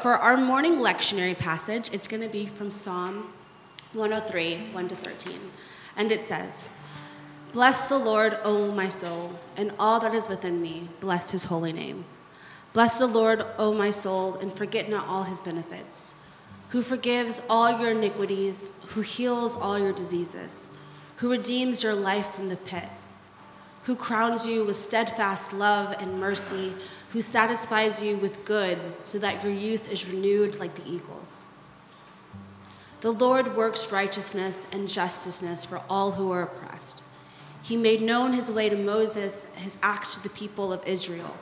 For our morning lectionary passage, it's going to be from Psalm 103, 1 to 13. And it says, Bless the Lord, O my soul, and all that is within me, bless his holy name. Bless the Lord, O my soul, and forget not all his benefits, who forgives all your iniquities, who heals all your diseases, who redeems your life from the pit who crowns you with steadfast love and mercy, who satisfies you with good so that your youth is renewed like the eagles. The Lord works righteousness and justice for all who are oppressed. He made known his way to Moses, his acts to the people of Israel.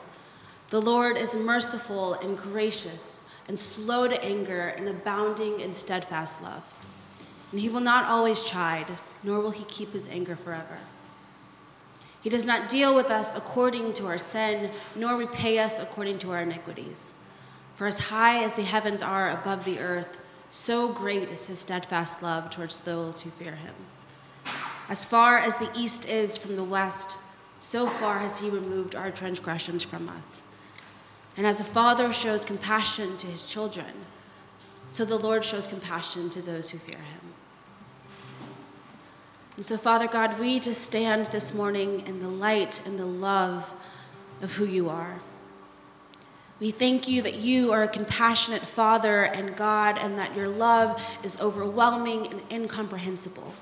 The Lord is merciful and gracious and slow to anger and abounding in steadfast love. And he will not always chide, nor will he keep his anger forever. He does not deal with us according to our sin, nor repay us according to our iniquities. For as high as the heavens are above the earth, so great is his steadfast love towards those who fear him. As far as the east is from the west, so far has he removed our transgressions from us. And as a father shows compassion to his children, so the Lord shows compassion to those who fear him. And so, Father God, we just stand this morning in the light and the love of who you are. We thank you that you are a compassionate Father and God, and that your love is overwhelming and incomprehensible.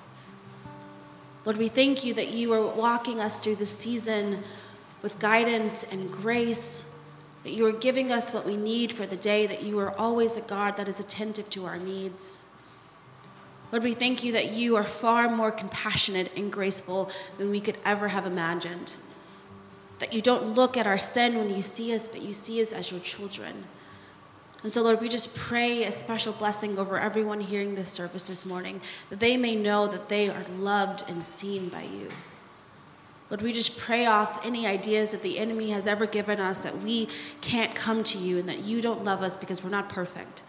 Lord, we thank you that you are walking us through this season with guidance and grace, that you are giving us what we need for the day, that you are always a God that is attentive to our needs. Lord, we thank you that you are far more compassionate and graceful than we could ever have imagined. That you don't look at our sin when you see us, but you see us as your children. And so, Lord, we just pray a special blessing over everyone hearing this service this morning, that they may know that they are loved and seen by you. Lord, we just pray off any ideas that the enemy has ever given us that we can't come to you and that you don't love us because we're not perfect.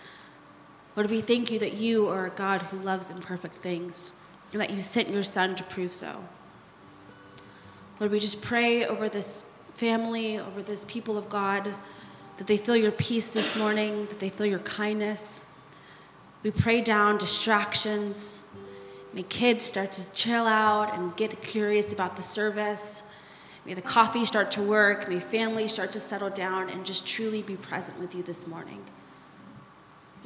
Lord, we thank you that you are a God who loves imperfect things and that you sent your Son to prove so. Lord, we just pray over this family, over this people of God, that they feel your peace this morning, that they feel your kindness. We pray down distractions. May kids start to chill out and get curious about the service. May the coffee start to work. May families start to settle down and just truly be present with you this morning.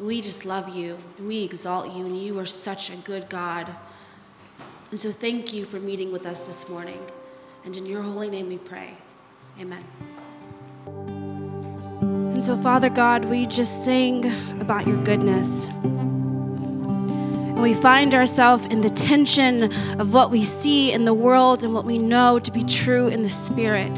We just love you and we exalt you, and you are such a good God. And so thank you for meeting with us this morning. And in your holy name we pray. Amen. And so, Father God, we just sing about your goodness. And we find ourselves in the tension of what we see in the world and what we know to be true in the Spirit.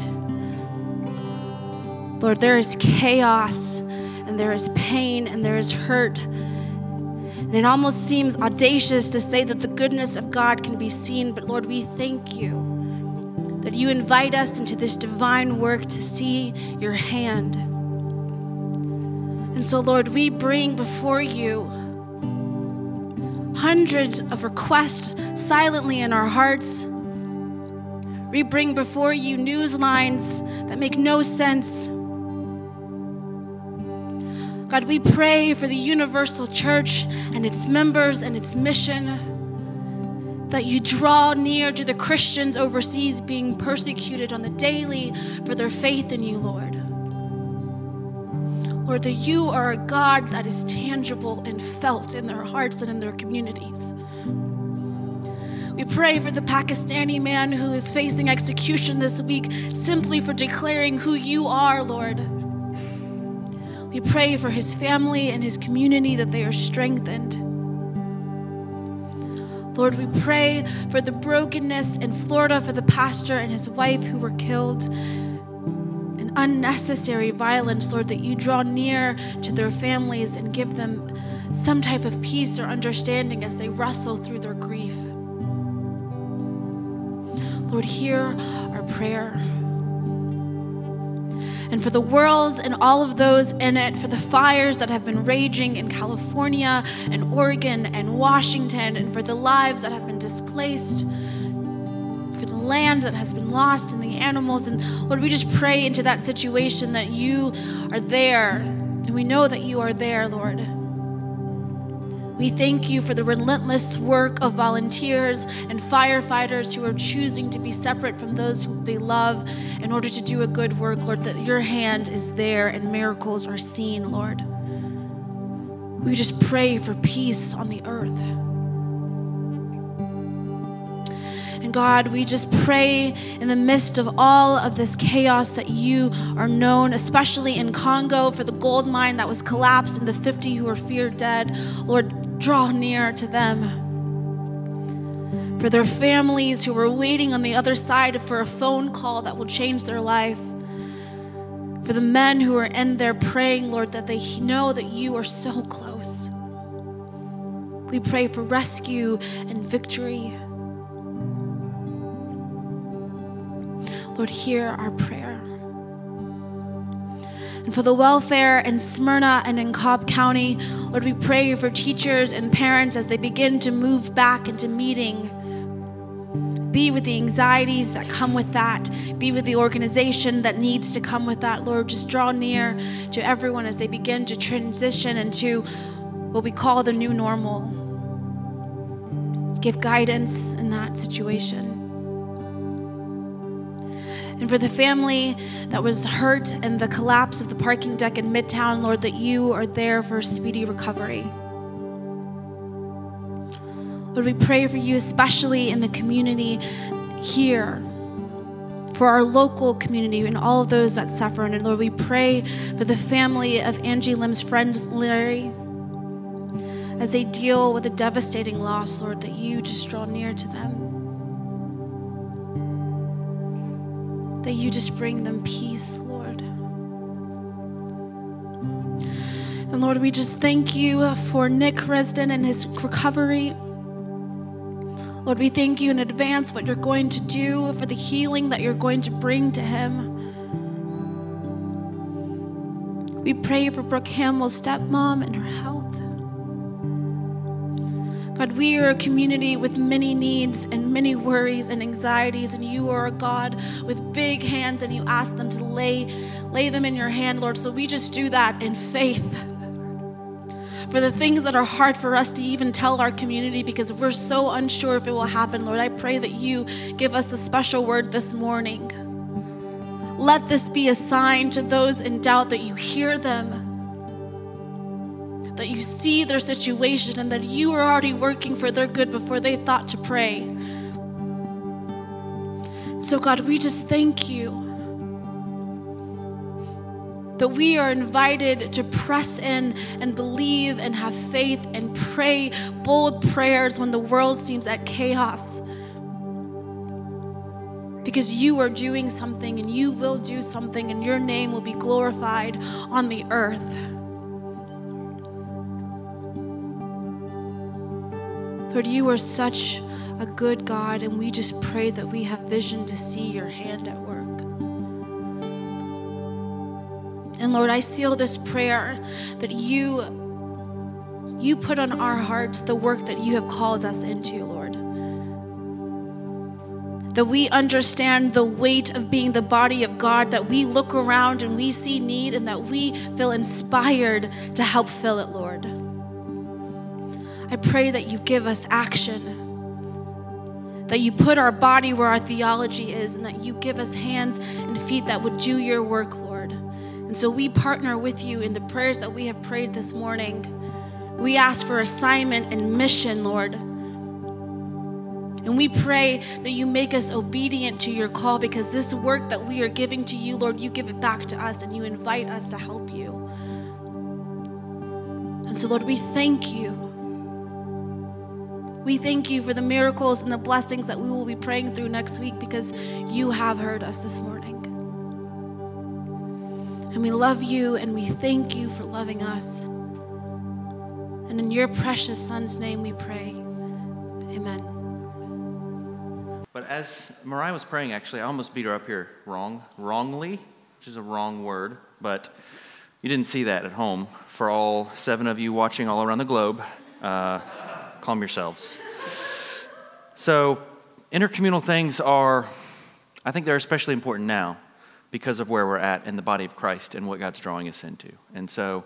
Lord, there is chaos and there is pain and there is hurt. And it almost seems audacious to say that the goodness of God can be seen, but Lord, we thank you that you invite us into this divine work to see your hand. And so, Lord, we bring before you hundreds of requests silently in our hearts. We bring before you news lines that make no sense. God, we pray for the universal church and its members and its mission. That you draw near to the Christians overseas being persecuted on the daily for their faith in you, Lord. Lord, that you are a God that is tangible and felt in their hearts and in their communities. We pray for the Pakistani man who is facing execution this week simply for declaring who you are, Lord. We pray for his family and his community that they are strengthened. Lord, we pray for the brokenness in Florida for the pastor and his wife who were killed. And unnecessary violence, Lord, that you draw near to their families and give them some type of peace or understanding as they wrestle through their grief. Lord, hear our prayer and for the world and all of those in it, for the fires that have been raging in California and Oregon and Washington, and for the lives that have been displaced, for the land that has been lost and the animals. And Lord, we just pray into that situation that you are there And we know that you are there, Lord. We thank you for the relentless work of volunteers and firefighters who are choosing to be separate from those who they love in order to do a good work, Lord, that your hand is there and miracles are seen, Lord. We just pray for peace on the earth. God, we just pray in the midst of all of this chaos that you are known, especially in Congo for the gold mine that was collapsed and the 50 who were feared dead. Lord, draw near to them. For their families who were waiting on the other side for a phone call that will change their life. For the men who are in there praying, Lord, that they know that you are so close. We pray for rescue and victory. Lord, hear our prayer. And for the welfare in Smyrna and in Cobb County, Lord, we pray for teachers and parents as they begin to move back into meeting. Be with the anxieties that come with that. Be with the organization that needs to come with that. Lord, just draw near to everyone as they begin to transition into what we call the new normal. Give guidance in that situation and for the family that was hurt in the collapse of the parking deck in Midtown, Lord, that you are there for speedy recovery. Lord, we pray for you, especially in the community here, for our local community and all of those that suffer. And Lord, we pray for the family of Angie Lim's friend Larry as they deal with a devastating loss, Lord, that you just draw near to them. That you just bring them peace, Lord. And Lord, we just thank you uh, for Nick Resden and his recovery. Lord, we thank you in advance what you're going to do for the healing that you're going to bring to him. We pray for Brooke Hamill's stepmom and her health. God, we are a community with many needs and many worries and anxieties, and you are a God with big hands, and you ask them to lay, lay them in your hand, Lord. So we just do that in faith. For the things that are hard for us to even tell our community because we're so unsure if it will happen, Lord, I pray that you give us a special word this morning. Let this be a sign to those in doubt that you hear them that you see their situation and that you are already working for their good before they thought to pray. So, God, we just thank you that we are invited to press in and believe and have faith and pray bold prayers when the world seems at chaos. Because you are doing something and you will do something, and your name will be glorified on the earth. Lord, you are such a good God, and we just pray that we have vision to see your hand at work. And Lord, I seal this prayer that you you put on our hearts the work that you have called us into, Lord. That we understand the weight of being the body of God, that we look around and we see need, and that we feel inspired to help fill it, Lord. I pray that you give us action, that you put our body where our theology is, and that you give us hands and feet that would do your work, Lord. And so we partner with you in the prayers that we have prayed this morning. We ask for assignment and mission, Lord. And we pray that you make us obedient to your call because this work that we are giving to you, Lord, you give it back to us and you invite us to help you. And so, Lord, we thank you we thank you for the miracles and the blessings that we will be praying through next week because you have heard us this morning. And we love you and we thank you for loving us. And in your precious Son's name we pray. Amen. But as Mariah was praying, actually, I almost beat her up here wrong, wrongly, which is a wrong word, but you didn't see that at home. For all seven of you watching all around the globe, uh, calm yourselves. So, intercommunal things are, I think they're especially important now because of where we're at in the body of Christ and what God's drawing us into. And so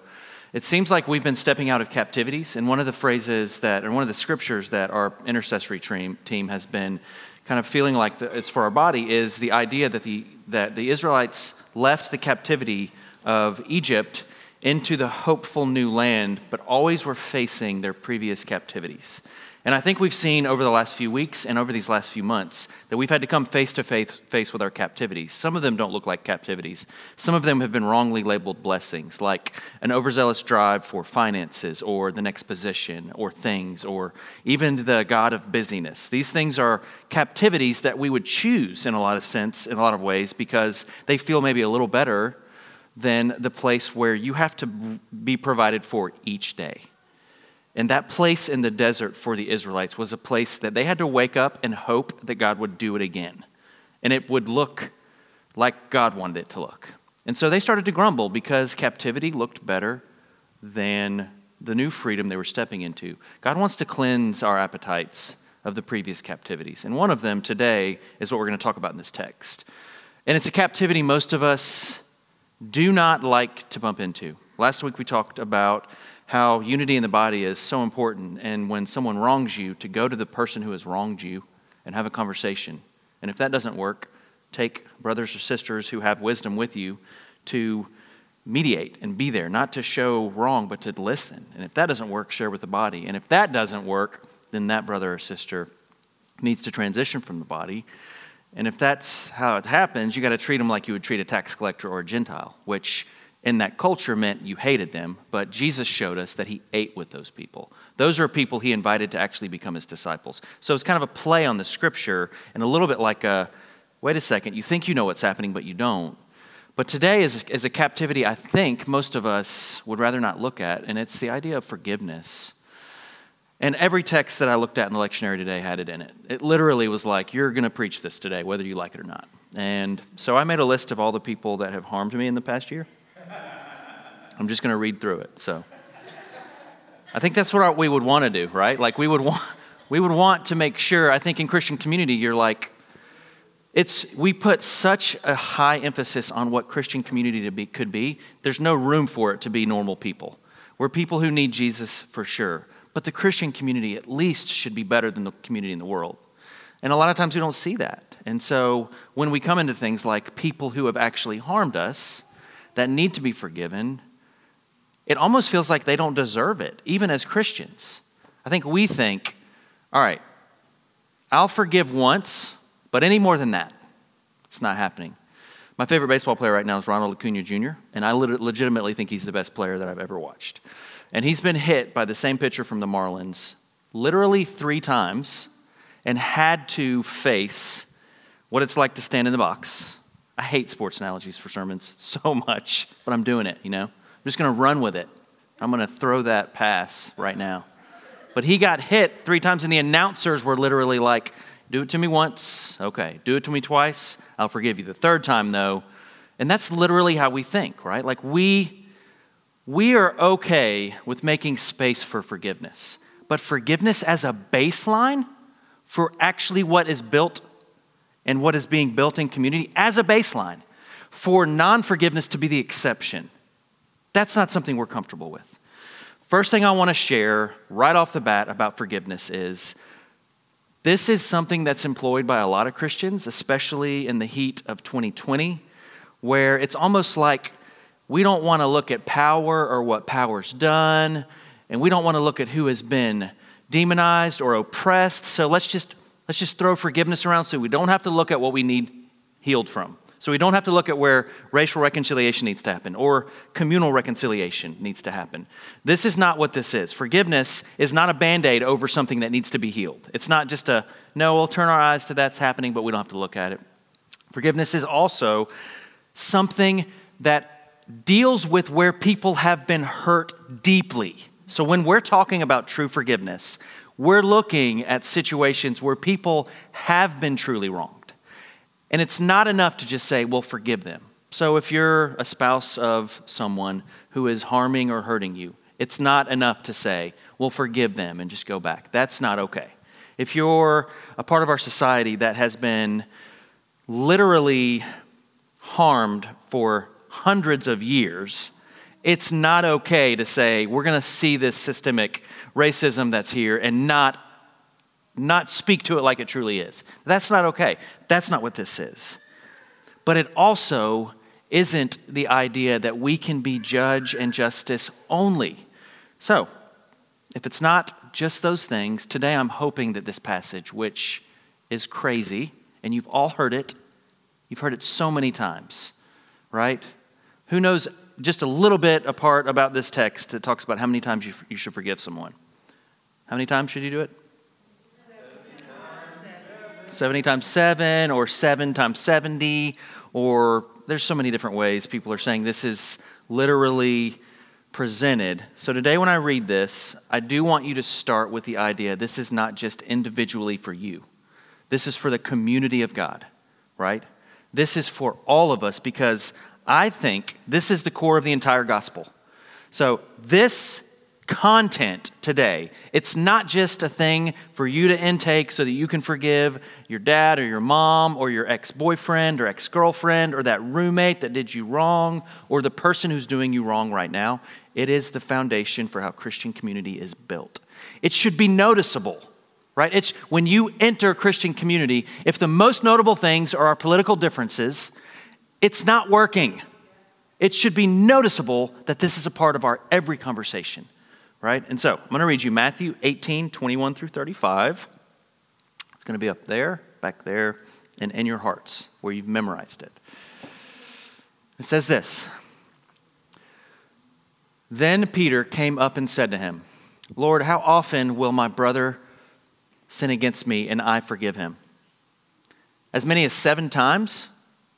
it seems like we've been stepping out of captivities. And one of the phrases that, and one of the scriptures that our intercessory team, has been kind of feeling like it's for our body is the idea that the, that the Israelites left the captivity of Egypt into the hopeful new land, but always were facing their previous captivities. And I think we've seen over the last few weeks and over these last few months that we've had to come face to face with our captivities. Some of them don't look like captivities. Some of them have been wrongly labeled blessings, like an overzealous drive for finances or the next position or things or even the God of busyness. These things are captivities that we would choose in a lot of sense, in a lot of ways, because they feel maybe a little better than the place where you have to be provided for each day. And that place in the desert for the Israelites was a place that they had to wake up and hope that God would do it again. And it would look like God wanted it to look. And so they started to grumble because captivity looked better than the new freedom they were stepping into. God wants to cleanse our appetites of the previous captivities. And one of them today is what we're going to talk about in this text. And it's a captivity most of us do not like to bump into. Last week we talked about how unity in the body is so important. And when someone wrongs you, to go to the person who has wronged you and have a conversation. And if that doesn't work, take brothers or sisters who have wisdom with you to mediate and be there, not to show wrong, but to listen. And if that doesn't work, share with the body. And if that doesn't work, then that brother or sister needs to transition from the body. And if that's how it happens, you got to treat them like you would treat a tax collector or a Gentile, which in that culture meant you hated them, but Jesus showed us that he ate with those people. Those are people he invited to actually become his disciples. So it's kind of a play on the scripture and a little bit like a wait a second, you think you know what's happening, but you don't. But today is, is a captivity I think most of us would rather not look at, and it's the idea of forgiveness. And every text that I looked at in the lectionary today had it in it. It literally was like, you're going to preach this today, whether you like it or not. And so I made a list of all the people that have harmed me in the past year. I'm just going to read through it. So I think that's what we would want to do, right? Like we would want we would want to make sure, I think in Christian community you're like it's we put such a high emphasis on what Christian community be, could be. There's no room for it to be normal people. We're people who need Jesus for sure. But the Christian community at least should be better than the community in the world. And a lot of times we don't see that. And so when we come into things like people who have actually harmed us that need to be forgiven, it almost feels like they don't deserve it, even as Christians. I think we think, all right, I'll forgive once, but any more than that, it's not happening. My favorite baseball player right now is Ronald Acuna Jr., and I legitimately think he's the best player that I've ever watched. And he's been hit by the same pitcher from the Marlins literally three times and had to face what it's like to stand in the box. I hate sports analogies for sermons so much, but I'm doing it, you know? I'm just going to run with it. I'm going to throw that pass right now. But he got hit three times, and the announcers were literally like, Do it to me once. Okay. Do it to me twice. I'll forgive you. The third time, though, and that's literally how we think, right? Like we. We are okay with making space for forgiveness, but forgiveness as a baseline for actually what is built and what is being built in community as a baseline, for non forgiveness to be the exception that's not something we're comfortable with. First thing I want to share right off the bat about forgiveness is this is something that's employed by a lot of Christians, especially in the heat of 2020, where it's almost like we don't want to look at power or what power's done, and we don't want to look at who has been demonized or oppressed. So let's just let's just throw forgiveness around so we don't have to look at what we need healed from. So we don't have to look at where racial reconciliation needs to happen or communal reconciliation needs to happen. This is not what this is. Forgiveness is not a band aid over something that needs to be healed. It's not just a, no, we'll turn our eyes to that's happening, but we don't have to look at it. Forgiveness is also something that deals with where people have been hurt deeply. So when we're talking about true forgiveness, we're looking at situations where people have been truly wronged. and it's not enough to just say, well, forgive them. So if you're a spouse of someone who is harming or hurting you, it's not enough to say, well, forgive them and just go back. That's not okay. If you're a part of our society that has been literally harmed for hundreds of years, it's not okay to say we're going to see this systemic racism that's here and not not speak to it like it truly is. That's not okay. That's not what this is. But it also isn't the idea that we can be judge and justice only. So, if it's not just those things, today I'm hoping that this passage, which is crazy, and you've all heard it, you've heard it so many times, right? Who knows just a little bit apart about this text that talks about how many times you, you should forgive someone? How many times should you do it? 70 times 7 or 7 times 70 or there's so many different ways people are saying this is literally presented. So today when I read this, I do want you to start with the idea this is not just individually for you. This is for the community of God, right? This is for all of us because I think this is the core of the entire gospel. So, this content today, it's not just a thing for you to intake so that you can forgive your dad or your mom or your ex boyfriend or ex girlfriend or that roommate that did you wrong or the person who's doing you wrong right now. It is the foundation for how Christian community is built. It should be noticeable right? It's when you enter Christian community, if the most notable things are our political differences, it's not working. It should be noticeable that this is a part of our every conversation, right? And so I'm going to read you Matthew 18, 21 through 35. It's going to be up there, back there, and in your hearts where you've memorized it. It says this Then Peter came up and said to him, Lord, how often will my brother sin against me and I forgive him? As many as seven times?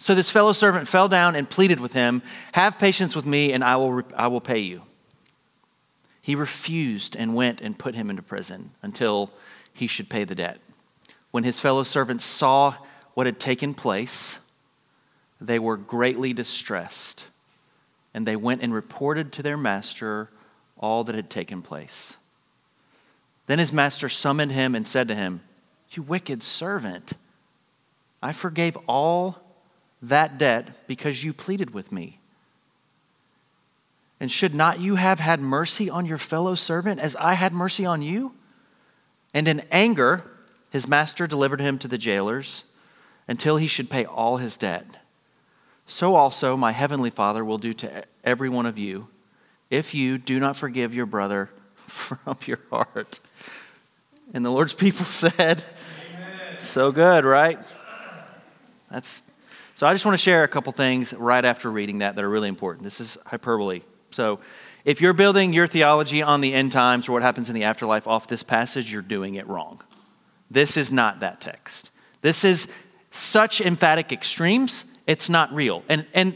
So this fellow servant fell down and pleaded with him, Have patience with me, and I will, I will pay you. He refused and went and put him into prison until he should pay the debt. When his fellow servants saw what had taken place, they were greatly distressed, and they went and reported to their master all that had taken place. Then his master summoned him and said to him, You wicked servant, I forgave all that debt because you pleaded with me. And should not you have had mercy on your fellow servant as I had mercy on you? And in anger, his master delivered him to the jailers until he should pay all his debt. So also my heavenly Father will do to every one of you if you do not forgive your brother from your heart. And the Lord's people said, Amen. So good, right? That's so I just want to share a couple things right after reading that that are really important. This is hyperbole. So if you're building your theology on the end times or what happens in the afterlife off this passage, you're doing it wrong. This is not that text. This is such emphatic extremes, it's not real. And and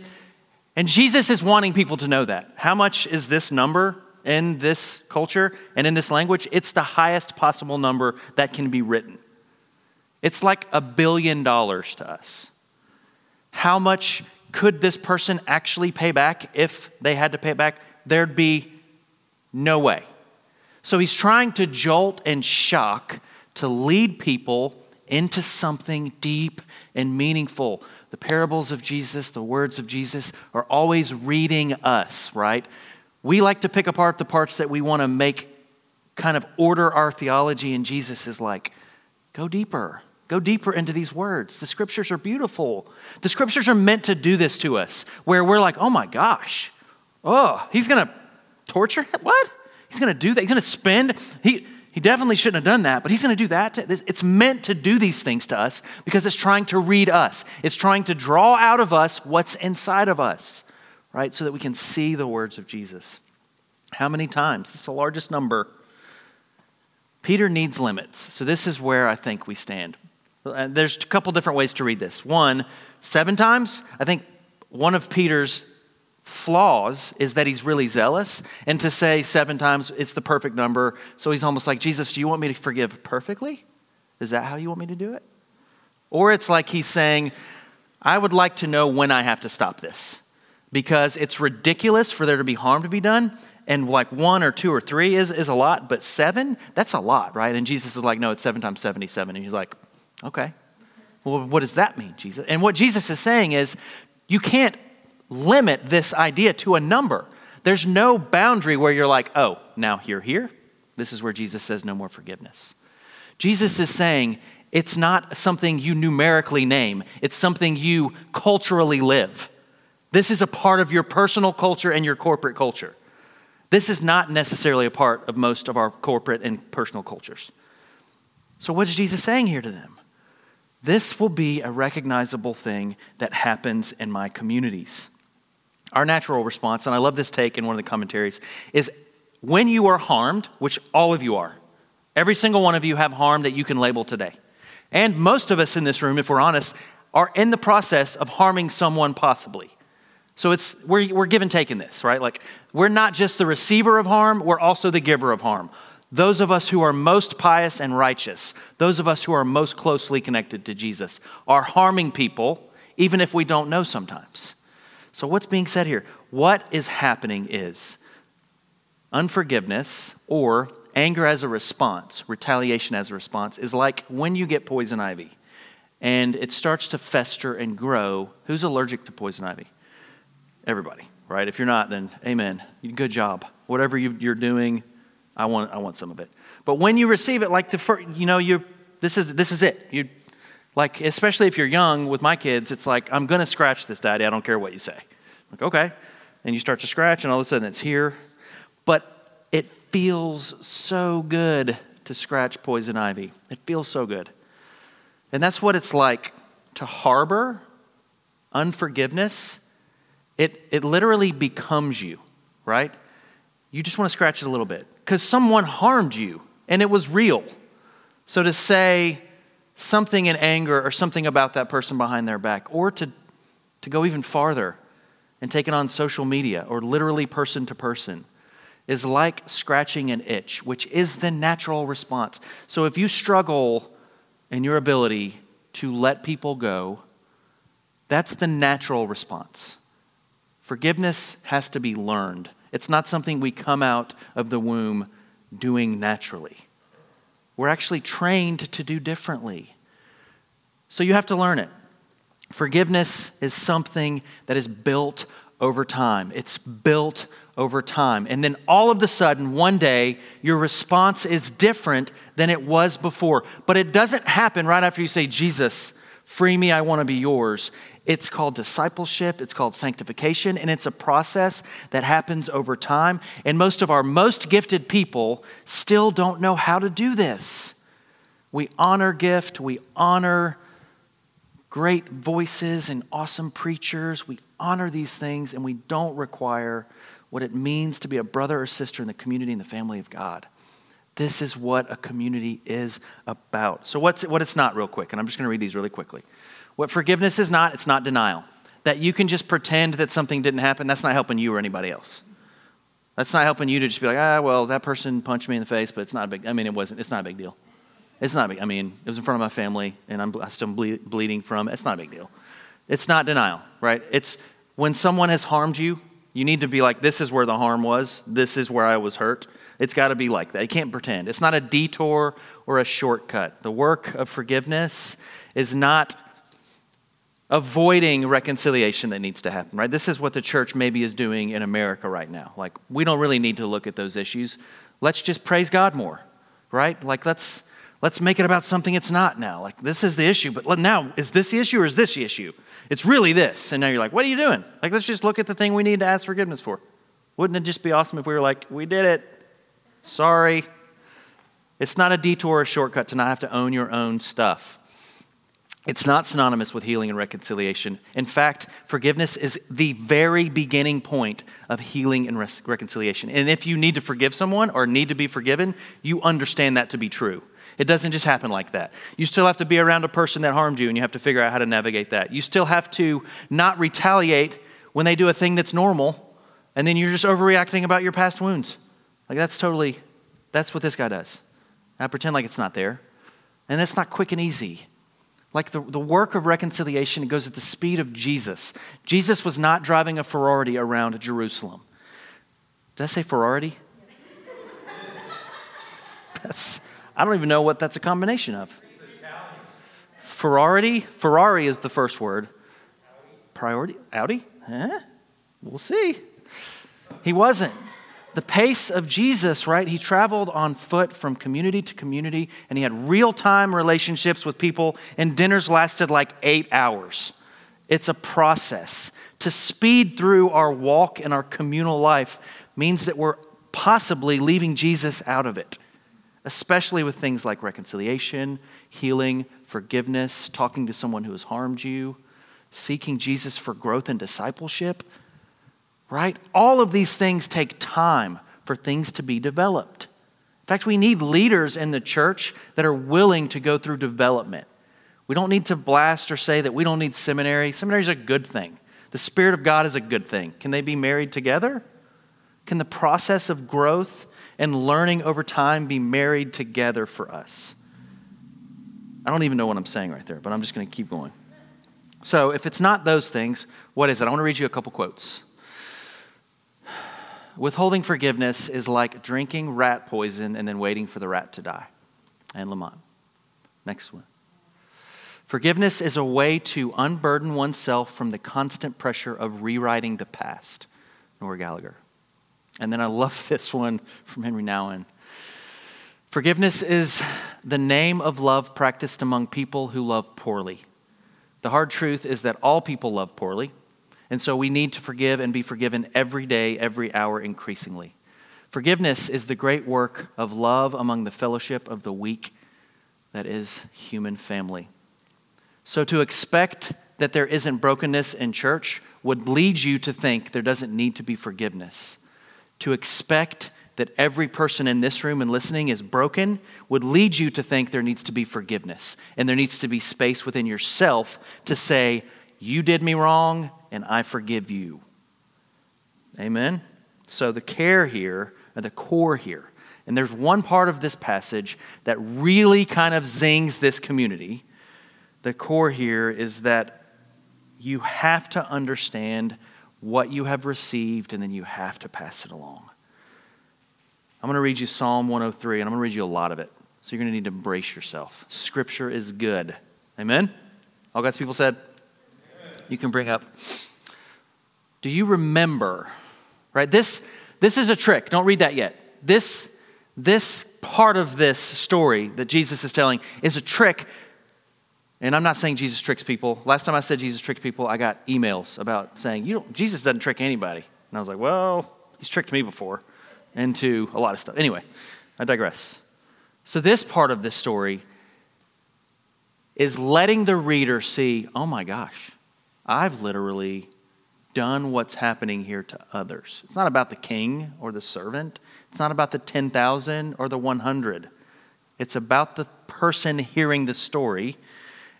and Jesus is wanting people to know that. How much is this number in this culture and in this language? It's the highest possible number that can be written. It's like a billion dollars to us how much could this person actually pay back if they had to pay it back? There'd be no way. So he's trying to jolt and shock to lead people into something deep and meaningful. The parables of Jesus, the words of Jesus are always reading us, right? We like to pick apart the parts that we want to make kind of order our theology, and Jesus is like, go deeper. Go deeper into these words. The scriptures are beautiful. The scriptures are meant to do this to us, where we're like, oh my gosh, oh, he's going to torture? him? What? He's going to do that. He's going to spend, he, he definitely shouldn't have done that, but he's going to do that. It's meant to do these things to us because it's trying to read us. It's trying to draw out of us what's inside of us, right? So that we can see the words of Jesus. How many times? It's the largest number. Peter needs limits. So this is where I think we stand. Uh, there's a couple different ways to read this. One, seven times. I think one of Peter's flaws is that he's really zealous. And to say seven times, it's the perfect number. So he's almost like, Jesus, do you want me to forgive perfectly? Is that how you want me to do it? Or it's like he's saying, I would like to know when I have to stop this because it's ridiculous for there to be harm to be done. And like one or two or three is, is a lot, but seven, that's a lot, right? And Jesus is like, no, it's seven times 77. And he's like, Okay. Well, what does that mean, Jesus? And what Jesus is saying is you can't limit this idea to a number. There's no boundary where you're like, oh, now you're here. This is where Jesus says no more forgiveness. Jesus is saying it's not something you numerically name, it's something you culturally live. This is a part of your personal culture and your corporate culture. This is not necessarily a part of most of our corporate and personal cultures. So, what is Jesus saying here to them? This will be a recognizable thing that happens in my communities. Our natural response, and I love this take in one of the commentaries, is when you are harmed, which all of you are, every single one of you have harm that you can label today. And most of us in this room, if we're honest, are in the process of harming someone possibly. So it's we're, we're give and take in this, right? Like we're not just the receiver of harm, we're also the giver of harm those of us who are most pious and righteous, those of us who are most closely connected to Jesus, are harming people, even if we don't know sometimes. So, what's being said here? What is happening is unforgiveness or anger as a response, retaliation as a response, is like when you get poison ivy and it starts to fester and grow. Who's allergic to poison ivy? Everybody, right? If you're not, then amen. Good job. Whatever you're doing, I want, I want some of it. But when you receive it, like the first, you know, you this is this is it. You like, especially if you're young with my kids, it's like, I'm gonna scratch this, daddy. I don't care what you say. Like, okay. And you start to scratch, and all of a sudden it's here. But it feels so good to scratch poison ivy. It feels so good. And that's what it's like to harbor unforgiveness. It, it literally becomes you, right? You just want to scratch it a little bit because someone harmed you and it was real. So to say something in anger or something about that person behind their back, or to, to go even farther and take it on social media or literally person to person, is like scratching an itch, which is the natural response. So if you struggle in your ability to let people go, that's the natural response. Forgiveness has to be learned. It's not something we come out of the womb doing naturally. We're actually trained to do differently. So you have to learn it. Forgiveness is something that is built over time. It's built over time. And then all of a sudden, one day, your response is different than it was before. But it doesn't happen right after you say, Jesus, free me, I want to be yours. It's called discipleship, it's called sanctification, and it's a process that happens over time. And most of our most gifted people still don't know how to do this. We honor gift, we honor great voices and awesome preachers. We honor these things, and we don't require what it means to be a brother or sister in the community and the family of God. This is what a community is about. So, what's what it's not, real quick, and I'm just going to read these really quickly. What forgiveness is not, it's not denial. That you can just pretend that something didn't happen, that's not helping you or anybody else. That's not helping you to just be like, ah, well, that person punched me in the face, but it's not a big, I mean, it wasn't, it's not a big deal. It's not a big, I mean, it was in front of my family and I'm, I'm still ble- bleeding from it. It's not a big deal. It's not denial, right? It's when someone has harmed you, you need to be like, this is where the harm was, this is where I was hurt. It's got to be like that. You can't pretend. It's not a detour or a shortcut. The work of forgiveness is not avoiding reconciliation that needs to happen, right? This is what the church maybe is doing in America right now. Like, we don't really need to look at those issues. Let's just praise God more, right? Like, let's. Let's make it about something it's not now. Like, this is the issue, but now, is this the issue or is this the issue? It's really this. And now you're like, what are you doing? Like, let's just look at the thing we need to ask forgiveness for. Wouldn't it just be awesome if we were like, we did it? Sorry. It's not a detour or a shortcut to not have to own your own stuff. It's not synonymous with healing and reconciliation. In fact, forgiveness is the very beginning point of healing and reconciliation. And if you need to forgive someone or need to be forgiven, you understand that to be true. It doesn't just happen like that. You still have to be around a person that harmed you and you have to figure out how to navigate that. You still have to not retaliate when they do a thing that's normal and then you're just overreacting about your past wounds. Like that's totally, that's what this guy does. I pretend like it's not there. And that's not quick and easy. Like the, the work of reconciliation it goes at the speed of Jesus. Jesus was not driving a Ferrari around Jerusalem. Did I say Ferrari? That's, I don't even know what that's a combination of. Ferrari? Ferrari is the first word. Priority? Audi? Huh? We'll see. He wasn't the pace of Jesus, right? He traveled on foot from community to community and he had real time relationships with people, and dinners lasted like eight hours. It's a process. To speed through our walk and our communal life means that we're possibly leaving Jesus out of it, especially with things like reconciliation, healing, forgiveness, talking to someone who has harmed you, seeking Jesus for growth and discipleship right? All of these things take time for things to be developed. In fact, we need leaders in the church that are willing to go through development. We don't need to blast or say that we don't need seminary. Seminary is a good thing. The Spirit of God is a good thing. Can they be married together? Can the process of growth and learning over time be married together for us? I don't even know what I'm saying right there, but I'm just going to keep going. So, if it's not those things, what is it? I want to read you a couple quotes. Withholding forgiveness is like drinking rat poison and then waiting for the rat to die. Anne Lamott. Next one. Forgiveness is a way to unburden oneself from the constant pressure of rewriting the past. Nora Gallagher. And then I love this one from Henri Nouwen. Forgiveness is the name of love practiced among people who love poorly. The hard truth is that all people love poorly. And so we need to forgive and be forgiven every day, every hour, increasingly. Forgiveness is the great work of love among the fellowship of the weak that is human family. So to expect that there isn't brokenness in church would lead you to think there doesn't need to be forgiveness. To expect that every person in this room and listening is broken would lead you to think there needs to be forgiveness and there needs to be space within yourself to say, You did me wrong, and I forgive you. Amen? So the care here, or the core here, and there's one part of this passage that really kind of zings this community. The core here is that you have to understand what you have received and then you have to pass it along. I'm going to read you Psalm 103, and I'm going to read you a lot of it. So you're going to need to embrace yourself. Scripture is good. Amen? All God's people said? You can bring up. Do you remember? Right? This, this is a trick. Don't read that yet. This, this part of this story that Jesus is telling is a trick. And I'm not saying Jesus tricks people. Last time I said Jesus tricks people, I got emails about saying, you don't, Jesus doesn't trick anybody. And I was like, well, he's tricked me before into a lot of stuff. Anyway, I digress. So, this part of this story is letting the reader see, oh my gosh, I've literally done what's happening here to others. It's not about the king or the servant, it's not about the 10,000 or the 100. It's about the person hearing the story.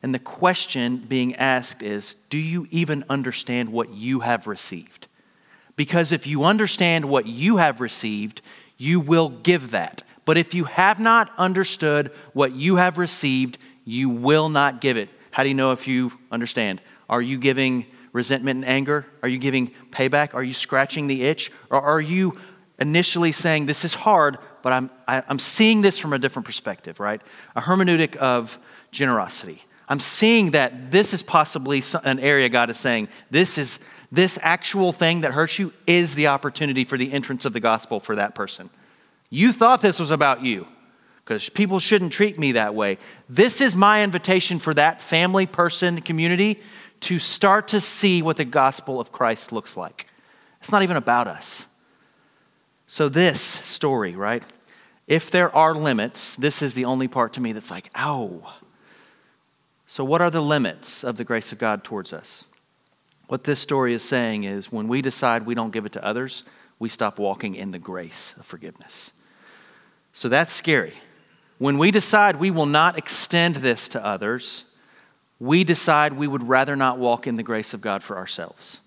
And the question being asked is Do you even understand what you have received? Because if you understand what you have received, you will give that. But if you have not understood what you have received, you will not give it. How do you know if you understand? Are you giving resentment and anger? Are you giving payback? Are you scratching the itch? Or are you initially saying, This is hard, but I'm, I, am i am seeing this from a different perspective, right? A hermeneutic of generosity. I'm seeing that this is possibly an area God is saying, This is this actual thing that hurts you is the opportunity for the entrance of the gospel for that person. You thought this was about you because people shouldn't treat me that way. This is my invitation for that family, person, community to start to see what the gospel of Christ looks like. It's not even about us. So, this story, right? If there are limits, this is the only part to me that's like, ow. So, what are the limits of the grace of God towards us? What this story is saying is when we decide we don't give it to others, we stop walking in the grace of forgiveness. So, that's scary. When we decide we will not extend this to others, we decide we would rather not walk in the grace of God for ourselves.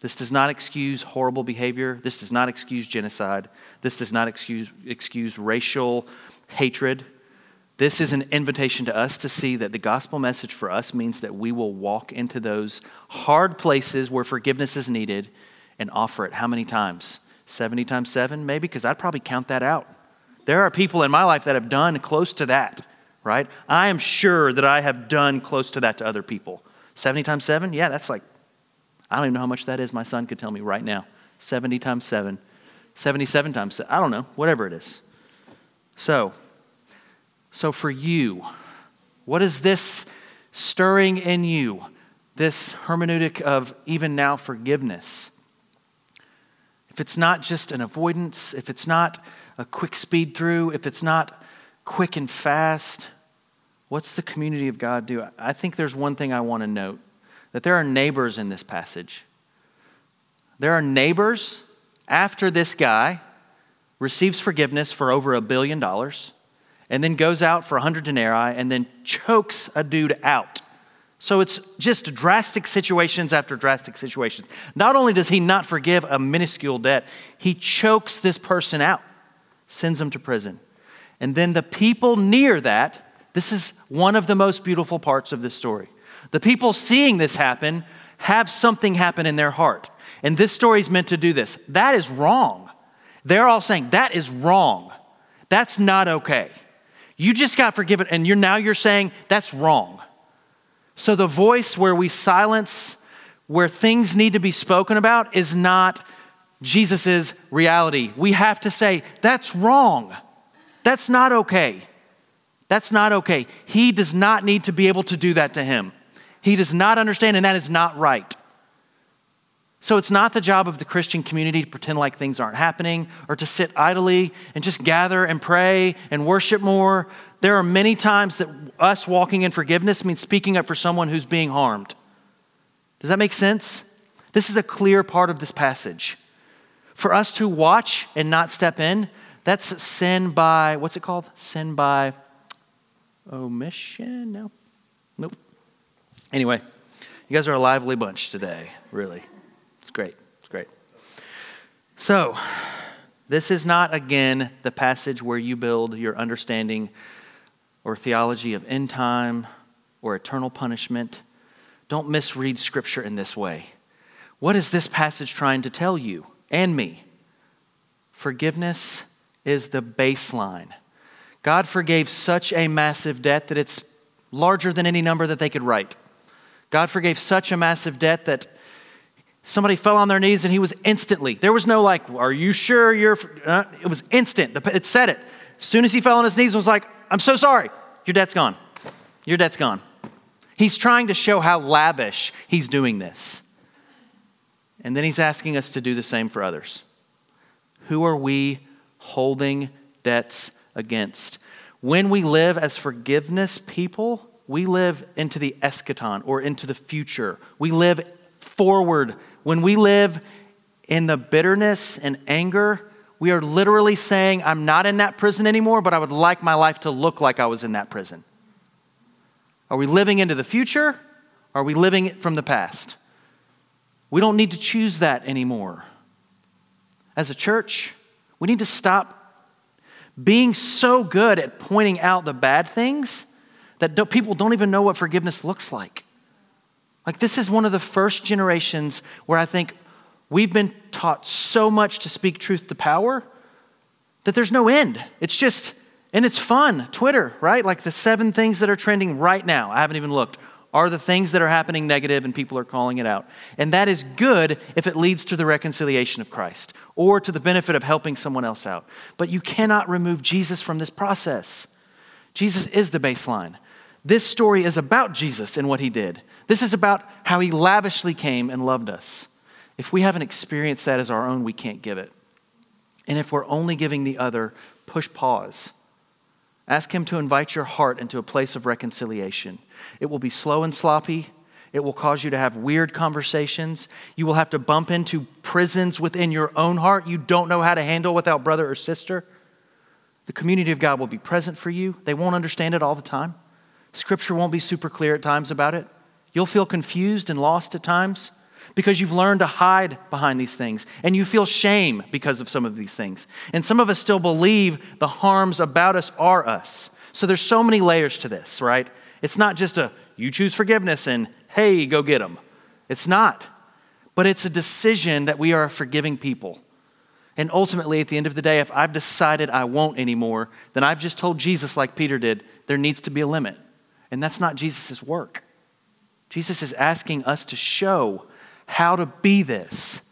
This does not excuse horrible behavior. This does not excuse genocide. This does not excuse, excuse racial hatred. This is an invitation to us to see that the gospel message for us means that we will walk into those hard places where forgiveness is needed and offer it. How many times? 70 times 7, maybe? Because I'd probably count that out. There are people in my life that have done close to that, right? I am sure that I have done close to that to other people. 70 times 7? Yeah, that's like I don't even know how much that is. My son could tell me right now 70 times 7, 77 times 7. I don't know, whatever it is. So, so for you, what is this stirring in you? This hermeneutic of even now forgiveness. If it's not just an avoidance, if it's not a quick speed through, if it's not quick and fast, what's the community of God do? I think there's one thing I want to note that there are neighbors in this passage. There are neighbors after this guy receives forgiveness for over a billion dollars and then goes out for a hundred denarii and then chokes a dude out. So it's just drastic situations after drastic situations. Not only does he not forgive a minuscule debt, he chokes this person out, sends him to prison. And then the people near that, this is one of the most beautiful parts of this story. The people seeing this happen have something happen in their heart. And this story is meant to do this. That is wrong. They're all saying, that is wrong. That's not okay. You just got forgiven, and you're now you're saying that's wrong. So the voice where we silence, where things need to be spoken about, is not Jesus' reality. We have to say, that's wrong. That's not okay. That's not okay. He does not need to be able to do that to him. He does not understand, and that is not right. So it's not the job of the Christian community to pretend like things aren't happening or to sit idly and just gather and pray and worship more. There are many times that us walking in forgiveness means speaking up for someone who's being harmed. Does that make sense? This is a clear part of this passage. For us to watch and not step in, that's sin by, what's it called? Sin by omission? No. Nope. Anyway, you guys are a lively bunch today, really. It's great. It's great. So, this is not, again, the passage where you build your understanding or theology of end time or eternal punishment. Don't misread Scripture in this way. What is this passage trying to tell you and me? Forgiveness is the baseline. God forgave such a massive debt that it's larger than any number that they could write. God forgave such a massive debt that somebody fell on their knees and he was instantly, there was no like, are you sure you're, uh, it was instant. It said it. As soon as he fell on his knees and was like, I'm so sorry, your debt's gone. Your debt's gone. He's trying to show how lavish he's doing this. And then he's asking us to do the same for others. Who are we holding debts against? When we live as forgiveness people, we live into the eschaton or into the future. We live forward. When we live in the bitterness and anger, we are literally saying, I'm not in that prison anymore, but I would like my life to look like I was in that prison. Are we living into the future? Are we living from the past? We don't need to choose that anymore. As a church, we need to stop being so good at pointing out the bad things that don't, people don't even know what forgiveness looks like. Like, this is one of the first generations where I think we've been taught so much to speak truth to power that there's no end. It's just, and it's fun. Twitter, right? Like the seven things that are trending right now, I haven't even looked, are the things that are happening negative and people are calling it out. And that is good if it leads to the reconciliation of Christ or to the benefit of helping someone else out. But you cannot remove Jesus from this process. Jesus is the baseline. This story is about Jesus and what he did. This is about how he lavishly came and loved us. If we haven't experienced that as our own, we can't give it. And if we're only giving the other, push pause. Ask Him to invite your heart into a place of reconciliation. It will be slow and sloppy. It will cause you to have weird conversations. You will have to bump into prisons within your own heart you don't know how to handle without brother or sister. The community of God will be present for you. They won't understand it all the time. Scripture won't be super clear at times about it. You'll feel confused and lost at times because you've learned to hide behind these things and you feel shame because of some of these things. And some of us still believe the harms about us are us. So there's so many layers to this, right? It's not just a you choose forgiveness and hey, go get them. It's not. But it's a decision that we are forgiving people. And ultimately, at the end of the day, if I've decided I won't anymore, then I've just told Jesus, like Peter did, there needs to be a limit. And that's not Jesus' work. Jesus is asking us to show how to be this.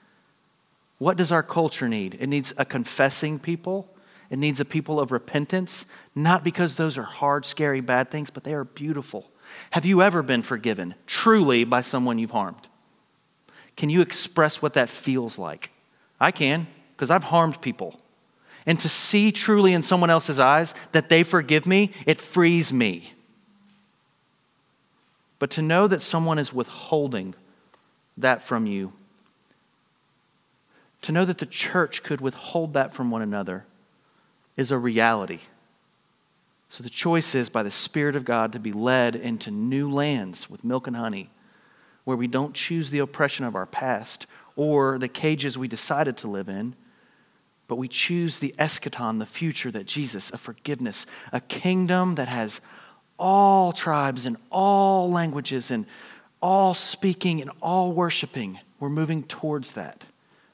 What does our culture need? It needs a confessing people. It needs a people of repentance, not because those are hard, scary, bad things, but they are beautiful. Have you ever been forgiven truly by someone you've harmed? Can you express what that feels like? I can, because I've harmed people. And to see truly in someone else's eyes that they forgive me, it frees me. But to know that someone is withholding that from you, to know that the church could withhold that from one another, is a reality. So the choice is by the Spirit of God to be led into new lands with milk and honey, where we don't choose the oppression of our past or the cages we decided to live in, but we choose the eschaton, the future that Jesus, a forgiveness, a kingdom that has all tribes and all languages and all speaking and all worshiping. We're moving towards that,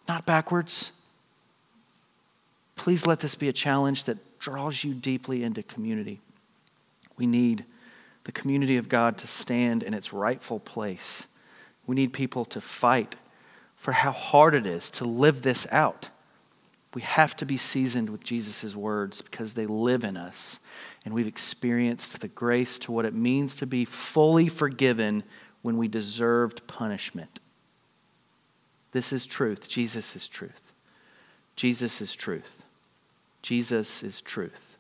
not backwards. Please let this be a challenge that draws you deeply into community. We need the community of God to stand in its rightful place. We need people to fight for how hard it is to live this out. We have to be seasoned with Jesus' words because they live in us, and we've experienced the grace to what it means to be fully forgiven when we deserved punishment. This is truth. Jesus is truth. Jesus is truth. Jesus is truth.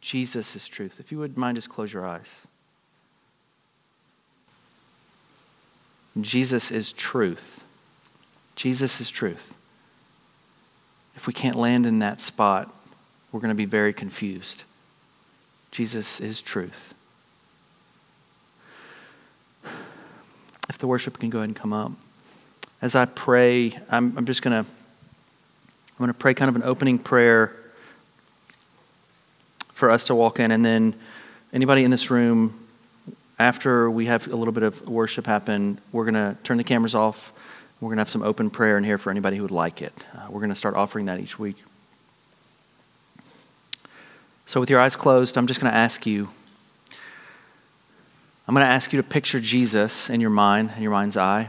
Jesus is truth. If you would mind, just close your eyes. Jesus is truth. Jesus is truth. If we can't land in that spot, we're going to be very confused. Jesus is truth. If the worship can go ahead and come up. As I pray, I'm, I'm just going to I'm going to pray kind of an opening prayer for us to walk in, and then anybody in this room, after we have a little bit of worship happen, we're going to turn the cameras off. We're going to have some open prayer in here for anybody who would like it. Uh, we're going to start offering that each week. So, with your eyes closed, I'm just going to ask you. I'm going to ask you to picture Jesus in your mind, in your mind's eye.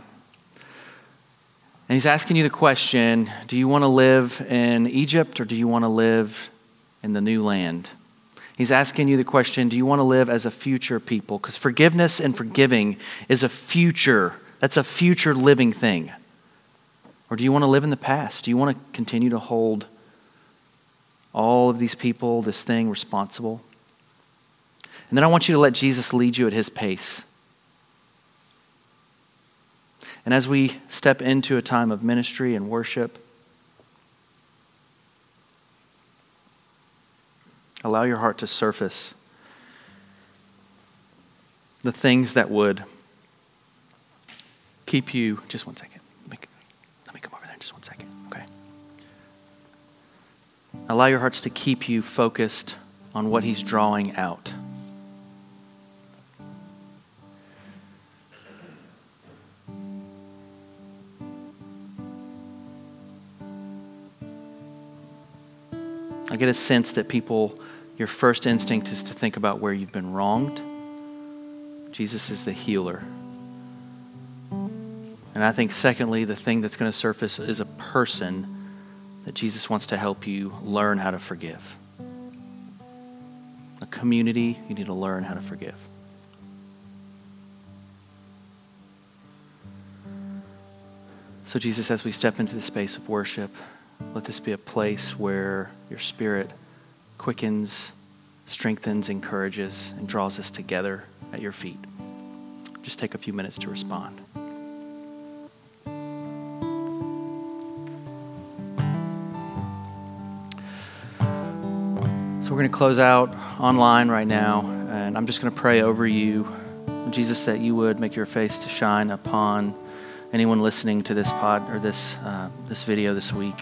And he's asking you the question do you want to live in Egypt or do you want to live in the new land? He's asking you the question do you want to live as a future people? Because forgiveness and forgiving is a future, that's a future living thing. Or do you want to live in the past? Do you want to continue to hold all of these people, this thing, responsible? And then I want you to let Jesus lead you at his pace. And as we step into a time of ministry and worship, allow your heart to surface the things that would keep you. Just one second. Let me, let me come over there just one second, okay? Allow your hearts to keep you focused on what He's drawing out. I get a sense that people, your first instinct is to think about where you've been wronged. Jesus is the healer. And I think, secondly, the thing that's going to surface is a person that Jesus wants to help you learn how to forgive. A community, you need to learn how to forgive. So, Jesus, as we step into the space of worship, Let this be a place where your spirit quickens, strengthens, encourages, and draws us together at your feet. Just take a few minutes to respond. So we're going to close out online right now, and I'm just going to pray over you, Jesus, that you would make your face to shine upon anyone listening to this pod or this uh, this video this week,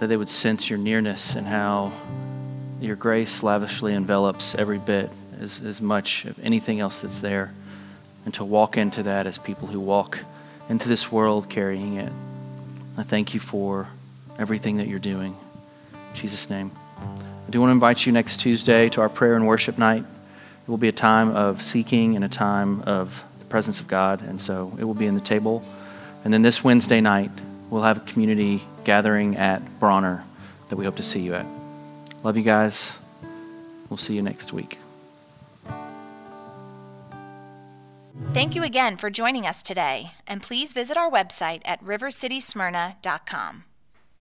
that they would sense your nearness and how your grace lavishly envelops every bit as, as much of anything else that's there, and to walk into that as people who walk into this world carrying it. I thank you for everything that you're doing. In Jesus' name. I do want to invite you next Tuesday to our prayer and worship night. It will be a time of seeking and a time of the presence of God, and so it will be in the table. And then this Wednesday night, we'll have a community gathering at Bronner that we hope to see you at. Love you guys. We'll see you next week. Thank you again for joining us today, and please visit our website at rivercitysmyrna.com.